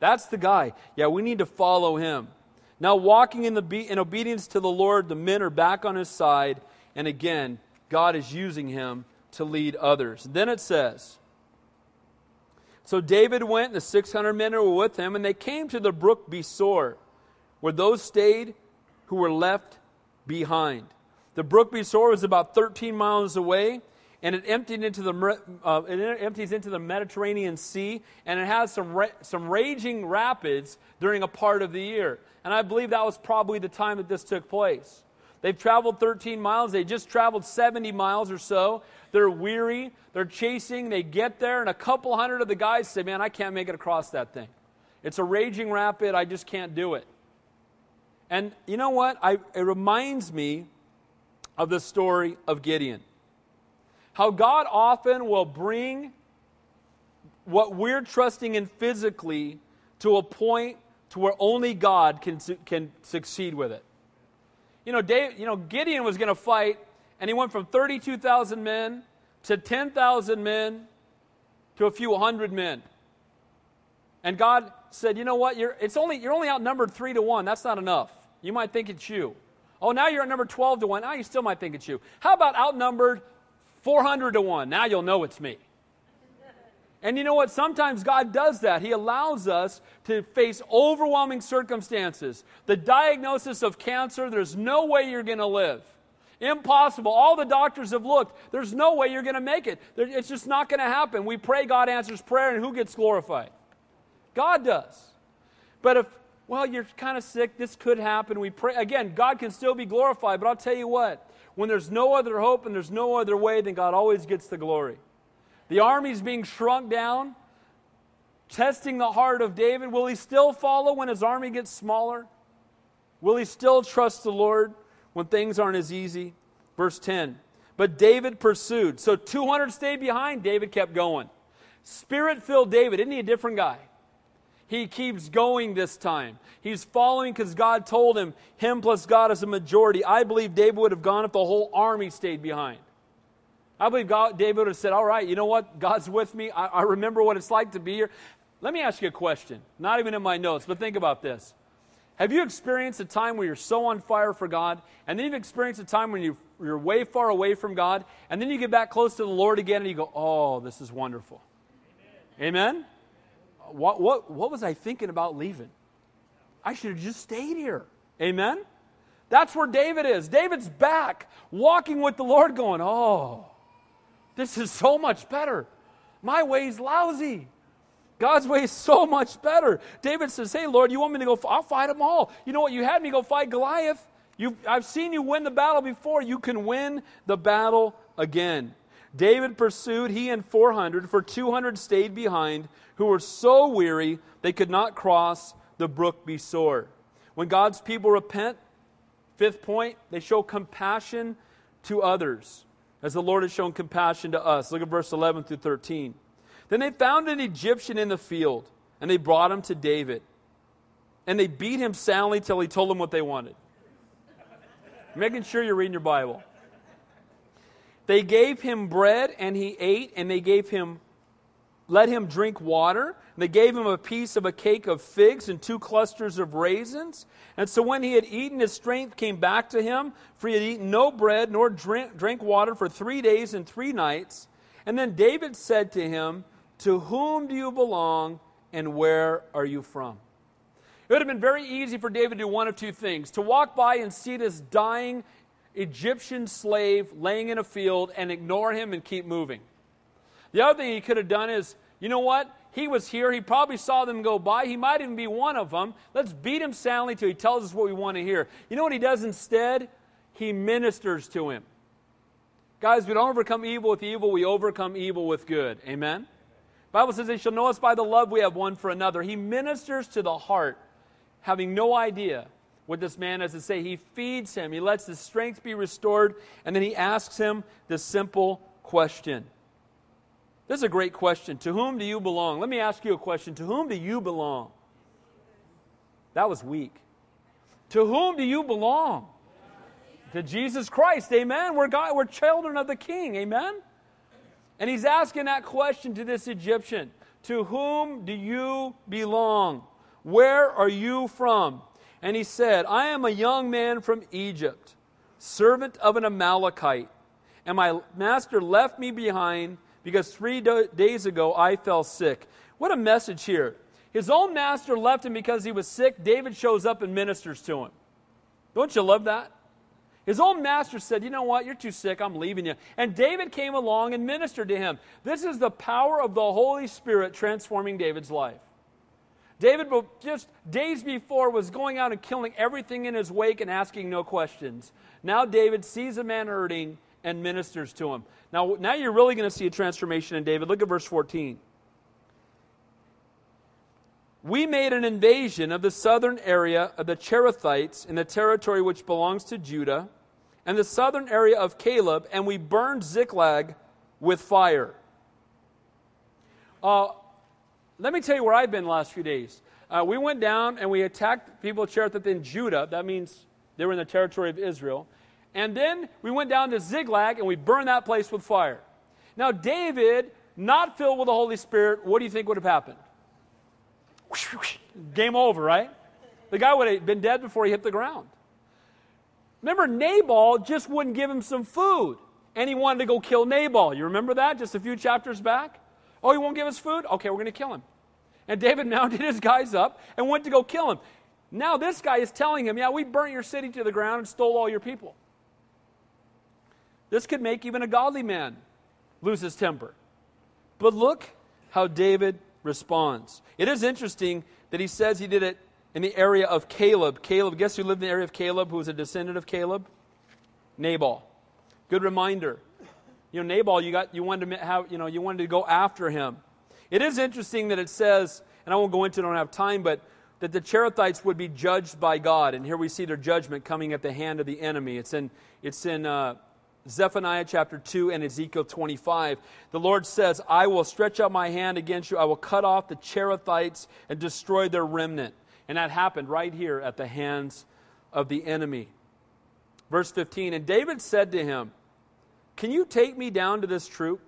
That's the guy. Yeah, we need to follow him. Now, walking in, the be- in obedience to the Lord, the men are back on his side, and again, God is using him to lead others. Then it says, So David went, and the 600 men were with him, and they came to the brook Besor, where those stayed who were left behind. The brook Besor was about 13 miles away, and it emptied into the uh, it empties into the Mediterranean Sea, and it has some ra- some raging rapids during a part of the year. And I believe that was probably the time that this took place. They've traveled 13 miles. They just traveled 70 miles or so. They're weary. They're chasing. They get there, and a couple hundred of the guys say, Man, I can't make it across that thing. It's a raging rapid. I just can't do it. And you know what? I, it reminds me of the story of Gideon. How God often will bring what we're trusting in physically to a point to where only God can, can succeed with it. You know, Dave, you know Gideon was going to fight, and he went from 32,000 men to 10,000 men to a few hundred men. And God said, "You know what? You're, it's only, you're only outnumbered three to one. That's not enough. You might think it's you. Oh, now you're at number 12 to 1. Now you still might think it's you. How about outnumbered 400 to 1? Now you'll know it's me. And you know what? Sometimes God does that. He allows us to face overwhelming circumstances. The diagnosis of cancer, there's no way you're going to live. Impossible. All the doctors have looked. There's no way you're going to make it. It's just not going to happen. We pray, God answers prayer, and who gets glorified? God does. But if well, you're kind of sick. This could happen. We pray. Again, God can still be glorified, but I'll tell you what. When there's no other hope and there's no other way, then God always gets the glory. The army's being shrunk down, testing the heart of David. Will he still follow when his army gets smaller? Will he still trust the Lord when things aren't as easy? Verse 10. But David pursued. So 200 stayed behind. David kept going. Spirit filled David. Isn't he a different guy? He keeps going this time. He's following because God told him, him plus God is a majority. I believe David would have gone if the whole army stayed behind. I believe God, David would have said, All right, you know what? God's with me. I, I remember what it's like to be here. Let me ask you a question. Not even in my notes, but think about this. Have you experienced a time where you're so on fire for God, and then you've experienced a time when you, you're way far away from God, and then you get back close to the Lord again and you go, Oh, this is wonderful? Amen? Amen? What, what, what was I thinking about leaving? I should have just stayed here. Amen? That's where David is. David's back, walking with the Lord, going, Oh, this is so much better. My way's lousy. God's way is so much better. David says, Hey, Lord, you want me to go? I'll fight them all. You know what? You had me go fight Goliath. you I've seen you win the battle before. You can win the battle again. David pursued, he and 400, for 200 stayed behind, who were so weary they could not cross the brook Besor. When God's people repent, fifth point, they show compassion to others, as the Lord has shown compassion to us. Look at verse 11 through 13. Then they found an Egyptian in the field, and they brought him to David. And they beat him soundly till he told them what they wanted. Making sure you're reading your Bible. They gave him bread and he ate, and they gave him, let him drink water. They gave him a piece of a cake of figs and two clusters of raisins. And so when he had eaten, his strength came back to him, for he had eaten no bread nor drink, drank water for three days and three nights. And then David said to him, To whom do you belong, and where are you from? It would have been very easy for David to do one of two things to walk by and see this dying Egyptian slave laying in a field and ignore him and keep moving. The other thing he could have done is, you know what? He was here. He probably saw them go by. He might even be one of them. Let's beat him soundly till he tells us what we want to hear. You know what he does instead? He ministers to him. Guys, we don't overcome evil with evil, we overcome evil with good. Amen? Bible says they shall know us by the love we have one for another. He ministers to the heart, having no idea what this man has to say. He feeds him, he lets his strength be restored, and then he asks him this simple question. This is a great question. To whom do you belong? Let me ask you a question. To whom do you belong? That was weak. To whom do you belong? To Jesus Christ. Amen. We're God, we're children of the King. Amen. And he's asking that question to this Egyptian. To whom do you belong? Where are you from? And he said, I am a young man from Egypt, servant of an Amalekite, and my master left me behind because three do- days ago I fell sick. What a message here. His own master left him because he was sick. David shows up and ministers to him. Don't you love that? His own master said, You know what? You're too sick. I'm leaving you. And David came along and ministered to him. This is the power of the Holy Spirit transforming David's life. David, just days before, was going out and killing everything in his wake and asking no questions. Now, David sees a man hurting and ministers to him. Now, now you're really going to see a transformation in David. Look at verse 14. We made an invasion of the southern area of the Cherethites in the territory which belongs to Judah, and the southern area of Caleb, and we burned Ziklag with fire. Uh, let me tell you where I've been the last few days. Uh, we went down and we attacked people of Cherith in Judah. That means they were in the territory of Israel. And then we went down to Ziklag and we burned that place with fire. Now, David, not filled with the Holy Spirit, what do you think would have happened? Game over, right? The guy would have been dead before he hit the ground. Remember, Nabal just wouldn't give him some food, and he wanted to go kill Nabal. You remember that just a few chapters back? Oh, he won't give us food? Okay, we're going to kill him. And David mounted his guys up and went to go kill him. Now this guy is telling him, Yeah, we burnt your city to the ground and stole all your people. This could make even a godly man lose his temper. But look how David responds. It is interesting that he says he did it in the area of Caleb. Caleb, guess who lived in the area of Caleb, who was a descendant of Caleb? Nabal. Good reminder you know, Nabal, you got you wanted to have, you know, you wanted to go after him. It is interesting that it says, and I won't go into it, I don't have time, but that the Cherethites would be judged by God. And here we see their judgment coming at the hand of the enemy. It's in, it's in uh, Zephaniah chapter 2 and Ezekiel 25. The Lord says, I will stretch out my hand against you. I will cut off the Cherethites and destroy their remnant. And that happened right here at the hands of the enemy. Verse 15 And David said to him, can you take me down to this troop?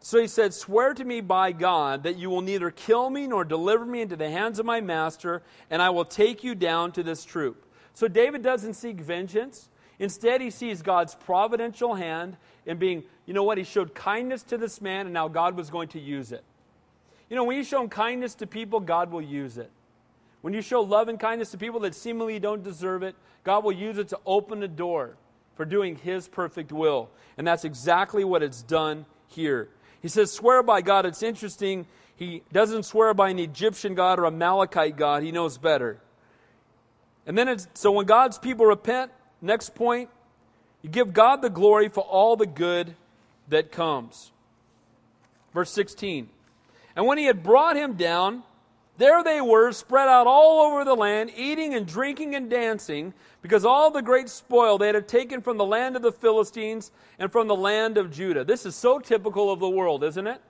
So he said, Swear to me by God that you will neither kill me nor deliver me into the hands of my master, and I will take you down to this troop. So David doesn't seek vengeance. Instead, he sees God's providential hand in being, you know what, he showed kindness to this man, and now God was going to use it. You know, when you show kindness to people, God will use it. When you show love and kindness to people that seemingly don't deserve it, God will use it to open a door for doing his perfect will. And that's exactly what it's done here. He says, swear by God. It's interesting. He doesn't swear by an Egyptian God or a Amalekite God. He knows better. And then it's so when God's people repent, next point, you give God the glory for all the good that comes. Verse 16. And when he had brought him down, there they were, spread out all over the land, eating and drinking and dancing, because all the great spoil they had taken from the land of the Philistines and from the land of Judah. This is so typical of the world, isn't it?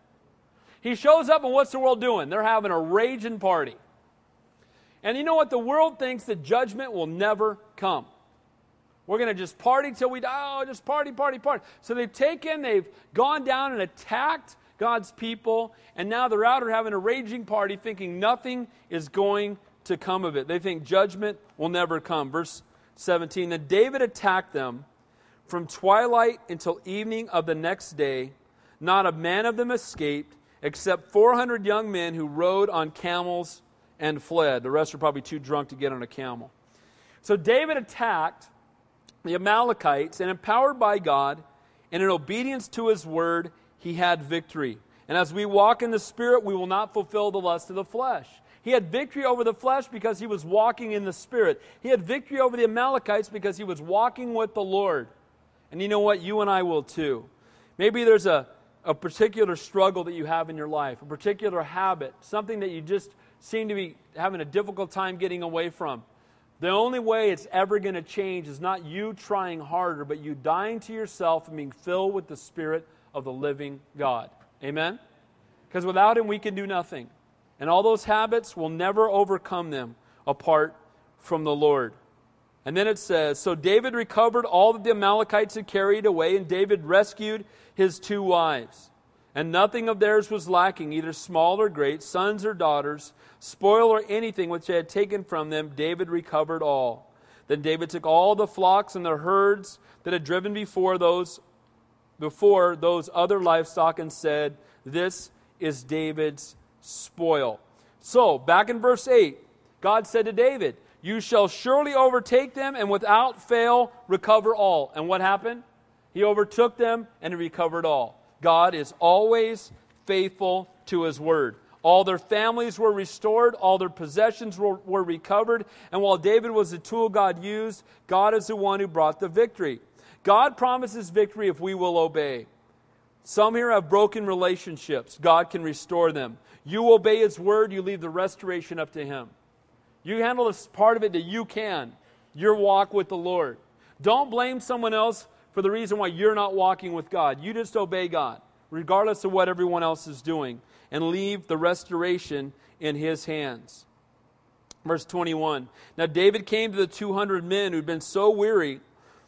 He shows up, and what's the world doing? They're having a raging party. And you know what? The world thinks that judgment will never come. We're going to just party till we die. Oh, just party, party, party. So they've taken, they've gone down and attacked God's people, and now they're out or having a raging party thinking nothing is going to come of it. They think judgment will never come. Verse 17 Then David attacked them from twilight until evening of the next day. Not a man of them escaped, except 400 young men who rode on camels and fled. The rest are probably too drunk to get on a camel. So David attacked the Amalekites, and empowered by God, and in obedience to his word, he had victory. And as we walk in the Spirit, we will not fulfill the lust of the flesh. He had victory over the flesh because he was walking in the Spirit. He had victory over the Amalekites because he was walking with the Lord. And you know what? You and I will too. Maybe there's a, a particular struggle that you have in your life, a particular habit, something that you just seem to be having a difficult time getting away from. The only way it's ever going to change is not you trying harder, but you dying to yourself and being filled with the Spirit of the living God. Amen? Because without Him, we can do nothing. And all those habits will never overcome them apart from the Lord. And then it says So David recovered all that the Amalekites had carried away, and David rescued his two wives. And nothing of theirs was lacking, either small or great, sons or daughters, spoil or anything which they had taken from them. David recovered all. Then David took all the flocks and the herds that had driven before those before those other livestock and said, This is David's spoil. So, back in verse 8, God said to David, You shall surely overtake them and without fail recover all. And what happened? He overtook them and he recovered all. God is always faithful to his word. All their families were restored, all their possessions were, were, recovered, and while David was the tool God used, God is the one who brought the victory. God promises victory if we will obey. Some here have broken relationships. God can restore them. You obey His word, you leave the restoration up to Him. You handle this part of it that you can, your walk with the Lord. Don't blame someone else for the reason why you're not walking with God. You just obey God, regardless of what everyone else is doing, and leave the restoration in His hands. Verse 21 Now David came to the 200 men who'd been so weary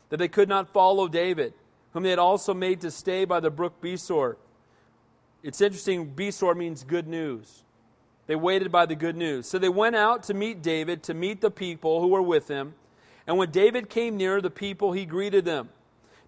that they could not follow David, whom they had also made to stay by the brook Besor. It's interesting, Besor means good news. They waited by the good news. So they went out to meet David, to meet the people who were with him. And when David came near the people, he greeted them.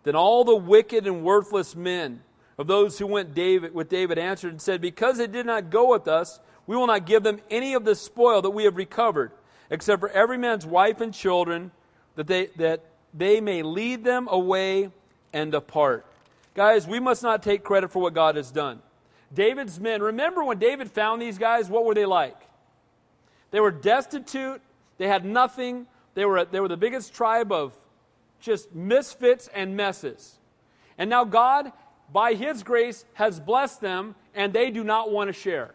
Then all the wicked and worthless men of those who went David, with David answered and said, Because they did not go with us, we will not give them any of the spoil that we have recovered, except for every man's wife and children, that they, that they may lead them away and depart. Guys, we must not take credit for what God has done. David's men, remember when David found these guys, what were they like? They were destitute, they had nothing, they were, they were the biggest tribe of just misfits and messes. And now God, by His grace, has blessed them, and they do not want to share.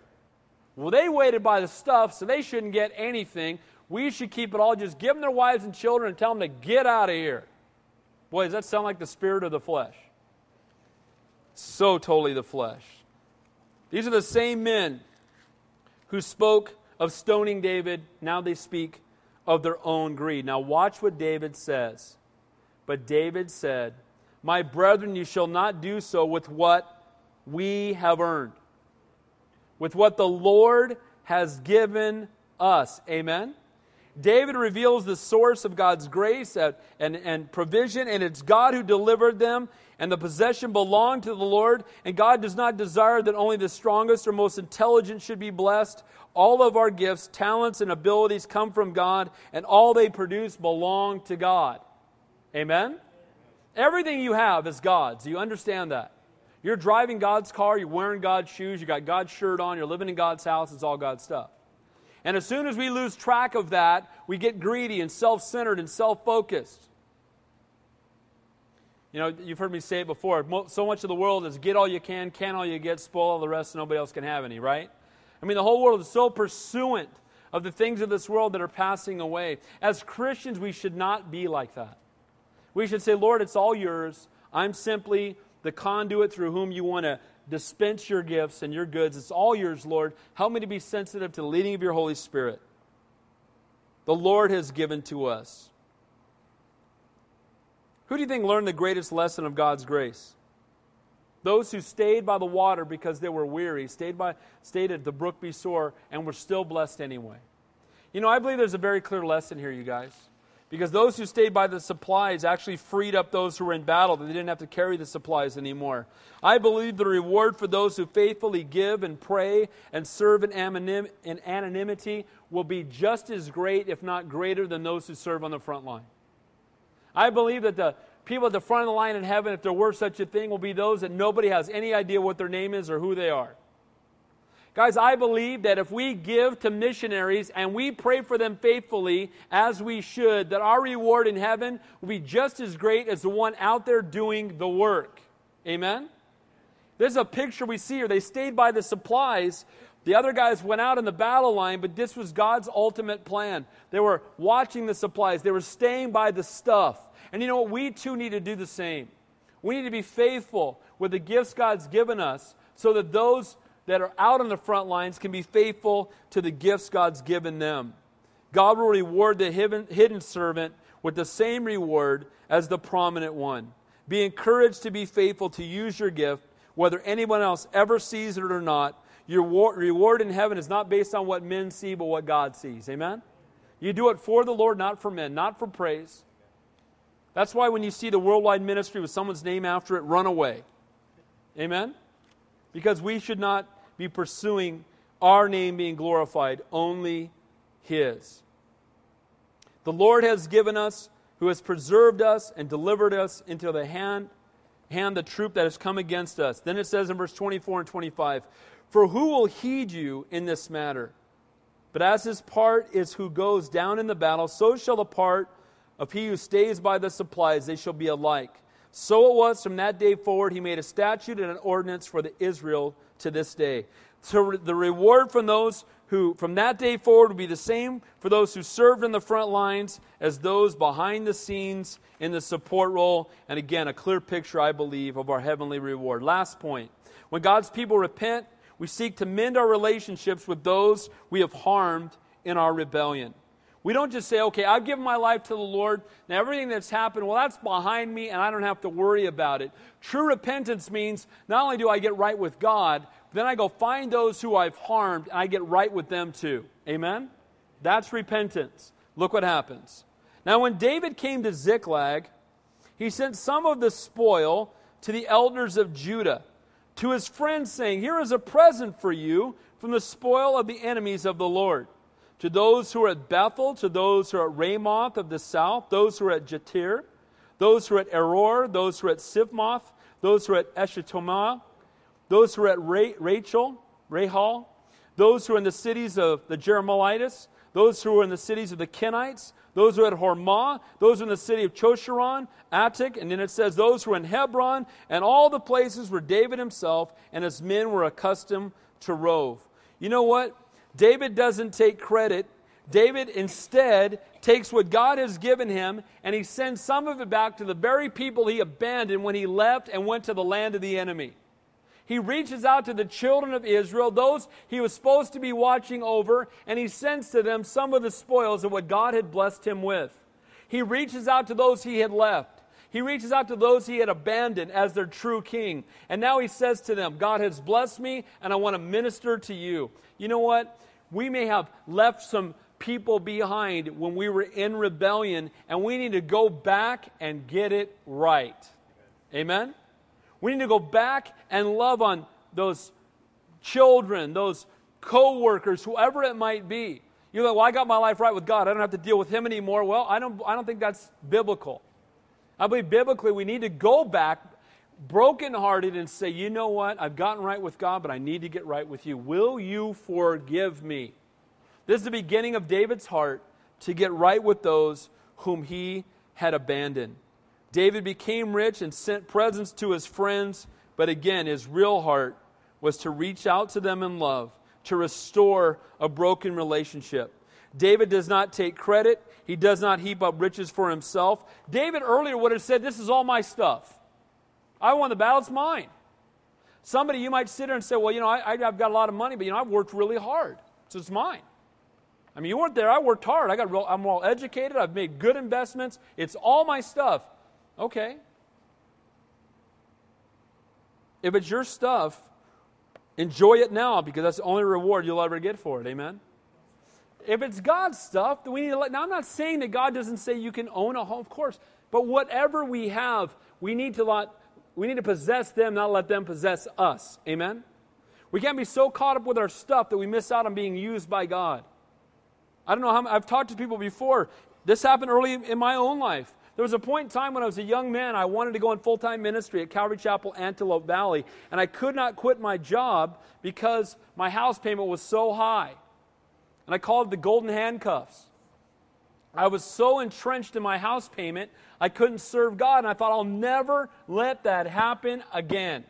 Well, they waited by the stuff, so they shouldn't get anything. We should keep it all. Just give them their wives and children and tell them to get out of here. Boy, does that sound like the spirit of the flesh? So totally the flesh. These are the same men who spoke of stoning David. Now they speak of their own greed. Now, watch what David says. But David said, My brethren, you shall not do so with what we have earned, with what the Lord has given us. Amen? David reveals the source of God's grace and, and, provision, and it's God who delivered them, and the possession belonged to the Lord. And God does not desire that only the strongest or most intelligent should be blessed. All of our gifts, talents, and abilities come from God, and all they produce belong to God. Amen? Everything you have is God's. Do you understand that? You're driving God's car, you're wearing God's shoes, you got God's shirt on, you're living in God's house, it's all God's stuff. And as soon as we lose track of that, we get greedy and self centered and self focused. You know, you've heard me say it before. So much of the world is get all you can, can all you get, spoil all the rest, nobody else can have any, right? I mean, the whole world is so pursuant of the things of this world that are passing away. As Christians, we should not be like that. We should say, Lord, it's all yours. I'm simply the conduit through whom you want to dispense your gifts and your goods. It's all yours, Lord. Help me to be sensitive to the leading of your Holy Spirit. The Lord has given to us. Who do you think learned the greatest lesson of God's grace? Those who stayed by the water because they were weary, stayed, by, stayed at the brook Besor, and were still blessed anyway. You know, I believe there's a very clear lesson here, you guys. Because those who stayed by the supplies actually freed up those who were in battle, they didn't have to carry the supplies anymore. I believe the reward for those who faithfully give and pray and serve in, anonymity will be just as great, if not greater, than those who serve on the front line. I believe that the people at the front of the line in heaven, if there were such a thing, will be those that nobody has any idea what their name is or who they are. Guys, I believe that if we give to missionaries and we pray for them faithfully, as we should, that our reward in heaven will be just as great as the one out there doing the work. Amen? There's a picture we see here. They stayed by the supplies. The other guys went out in the battle line, but this was God's ultimate plan. They were watching the supplies, they were staying by the stuff. And you know what? We too need to do the same. We need to be faithful with the gifts God's given us so that those that are out on the front lines can be faithful to the gifts God's given them. God will reward the hidden servant with the same reward as the prominent one. Be encouraged to be faithful to use your gift, whether anyone else ever sees it or not. Your reward in heaven is not based on what men see, but what God sees. Amen? You do it for the Lord, not for men, not for praise. That's why when you see the worldwide ministry with someone's name after it, run away. Amen? Because we should not be pursuing our name being glorified, only His. The Lord has given us, who has preserved us and delivered us into the hand, hand the troop that has come against us. Then it says in verse 24 and 25, For who will heed you in this matter? But as his part is who goes down in the battle, so shall the part of he who stays by the supplies, they shall be alike. So it was from that day forward, he made a statute and an ordinance for the Israel to this day. So the reward from those who, from that day forward, will be the same for those who served in the front lines as those behind the scenes in the support role. And again, a clear picture, I believe, of our heavenly reward. Last point. When God's people repent, we seek to mend our relationships with those we have harmed in our rebellion. We don't just say, okay, I've given my life to the Lord. Now, everything that's happened, well, that's behind me and I don't have to worry about it. True repentance means not only do I get right with God, then I go find those who I've harmed and I get right with them too. Amen? That's repentance. Look what happens. Now, when David came to Ziklag, he sent some of the spoil to the elders of Judah, to his friends, saying, Here is a present for you from the spoil of the enemies of the Lord to those who are at Bethel, to those who are at Ramoth of the south, those who are at Jattir, those who are at Aroer, those who are at Siphmoth, those who are at Eshtemoa, those who are at Ra- Rachel, Rahal, those who are in the cities of the Jerahmeelites, those who are in the cities of the Kenites, those who are at Hormah, those in the city of Jeshurun, Athach, and then it says those who are in Hebron, and all the places where David himself and his men were accustomed to rove. You know what? David doesn't take credit. David instead takes what God has given him and he sends some of it back to the very people he abandoned when he left and went to the land of the enemy. He reaches out to the children of Israel, those he was supposed to be watching over, and he sends to them some of the spoils of what God had blessed him with. He reaches out to those he had left. He reaches out to those he had abandoned as their true king. And now he says to them, God has blessed me, and I want to minister to you. You know what? We may have left some people behind when we were in rebellion, and we need to go back and get it right. Amen? We need to go back and love on those children, those co workers, whoever it might be. You're like, well, I got my life right with God. I don't have to deal with him anymore. Well, I don't, I don't think that's biblical. I believe biblically we need to go back brokenhearted and say, you know what? I've gotten right with God, but I need to get right with you. Will you forgive me? This is the beginning of David's heart to get right with those whom he had abandoned. David became rich and sent presents to his friends, but again, his real heart was to reach out to them in love, to restore a broken relationship. David does not take credit. He does not heap up riches for himself. David earlier would have said, This is all my stuff. I won the battle, it's mine. Somebody, you might sit there and say, well, you know, I, have got a lot of money, but, you know, I've worked really hard, so it's mine. I mean, you weren't there. I worked hard. I got real, I'm well educated. I've made good investments. It's all my stuff. Okay. If it's your stuff, enjoy it now because that's the only reward you'll ever get for it. Amen. If it's God's stuff, then we need to let. Now, I'm not saying that God doesn't say you can own a home, of course, but whatever we have, we need to let we need to possess them, not let them possess us. Amen? We can't be so caught up with our stuff that we miss out on being used by God. I don't know how I've talked to people before. This happened early in my own life. There was a point in time when I was a young man, I wanted to go in full time ministry at Calvary Chapel, Antelope Valley, and I could not quit my job because my house payment was so high. And I called the golden handcuffs. I was so entrenched in my house payment, I couldn't serve God. And I thought, I'll never let that happen again.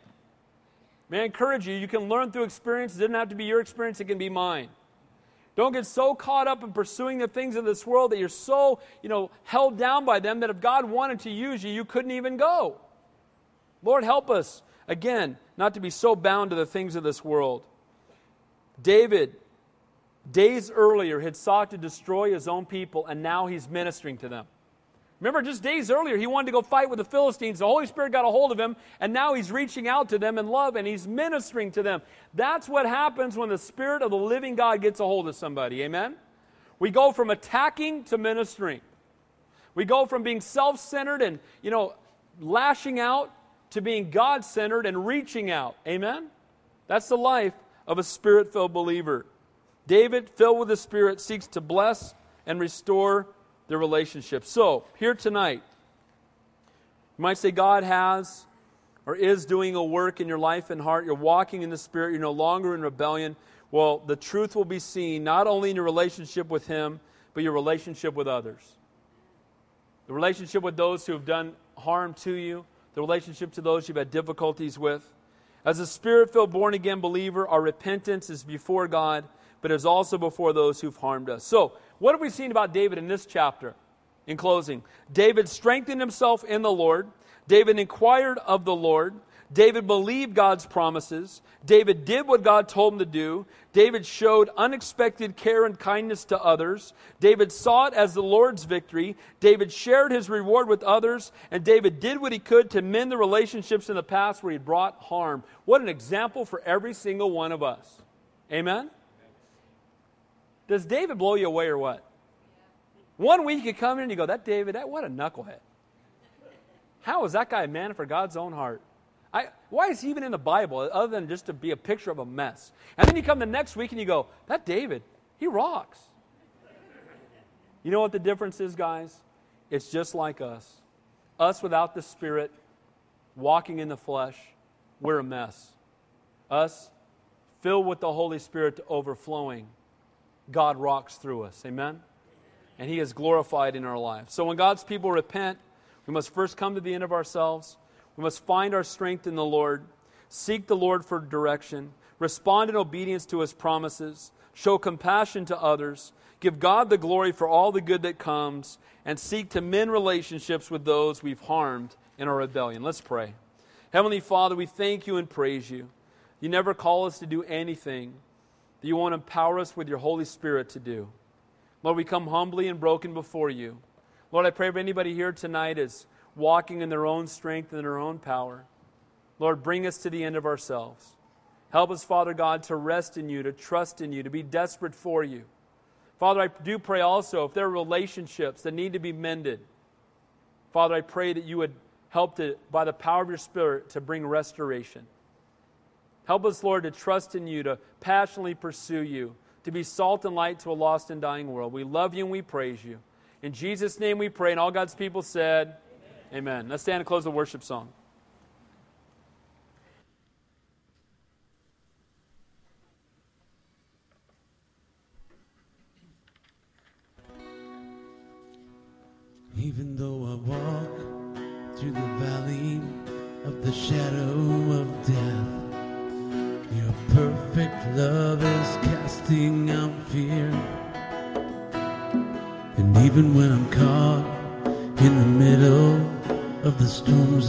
May I encourage you, you can learn through experience. It doesn't have to be your experience, it can be mine. Don't get so caught up in pursuing the things of this world that you're so, you know, held down by them that if God wanted to use you, you couldn't even go. Lord, help us, again, not to be so bound to the things of this world. David days earlier had sought to destroy his own people, and now he's ministering to them. Remember, just days earlier, he wanted to go fight with the Philistines. The Holy Spirit got a hold of him, and now he's reaching out to them in love and he's ministering to them. That's what happens when the Spirit of the living God gets a hold of somebody. Amen? We go from attacking to ministering. We go from being self centered and, you know, lashing out to being God centered and reaching out. Amen? That's the life of a spirit filled believer. David, filled with the Spirit, seeks to bless and restore the relationship. So, here tonight, you might say God has or is doing a work in your life and heart. You're walking in the Spirit. You're no longer in rebellion. Well, the truth will be seen not only in your relationship with Him, but your relationship with others. The relationship with those who have done harm to you, the relationship to those you've had difficulties with. As a spirit filled, born again believer, our repentance is before God, but is also before those who've harmed us. So, what have we seen about David in this chapter? In closing, David strengthened himself in the Lord. David inquired of the Lord. David believed God's promises. David did what God told him to do. David showed unexpected care and kindness to others. David saw it as the Lord's victory. David shared his reward with others. And David did what he could to mend the relationships in the past where he brought harm. What an example for every single one of us. Amen? Does David blow you away or what? One week you come in and you go, that David, that what a knucklehead. How is that guy a man for God's own heart? I, why is he even in the Bible other than just to be a picture of a mess? And then you come the next week and you go, that David, he rocks. You know what the difference is, guys? It's just like us. Us without the Spirit, walking in the flesh, we're a mess. Us filled with the Holy Spirit to overflowing, God rocks through us. Amen? And He is glorified in our lives. So when God's people repent, we must first come to the end of ourselves. We must find our strength in the Lord, seek the Lord for direction, respond in obedience to his promises, show compassion to others, give God the glory for all the good that comes, and seek to mend relationships with those we've harmed in our rebellion. Let's pray. Heavenly Father, we thank you and praise you. You never call us to do anything that you want to empower us with your Holy Spirit to do. Lord, we come humbly and broken before you. Lord, I pray if anybody here tonight is walking in their own strength and their own power, Lord, bring us to the end of ourselves. Help us, Father God, to rest in you, to trust in you, to be desperate for you. Father, I do pray also if there are relationships that need to be mended, Father, I pray that you would help to, by the power of your Spirit, to bring restoration. Help us, Lord, to trust in you, to passionately pursue you, to be salt and light to a lost and dying world. We love you and we praise you. In Jesus' name we pray. And all God's people said, Amen. Amen. Let's stand and close the worship song. Even though I walk through the valley of the shadow is casting out fear. And even when I'm caught in the middle of the storms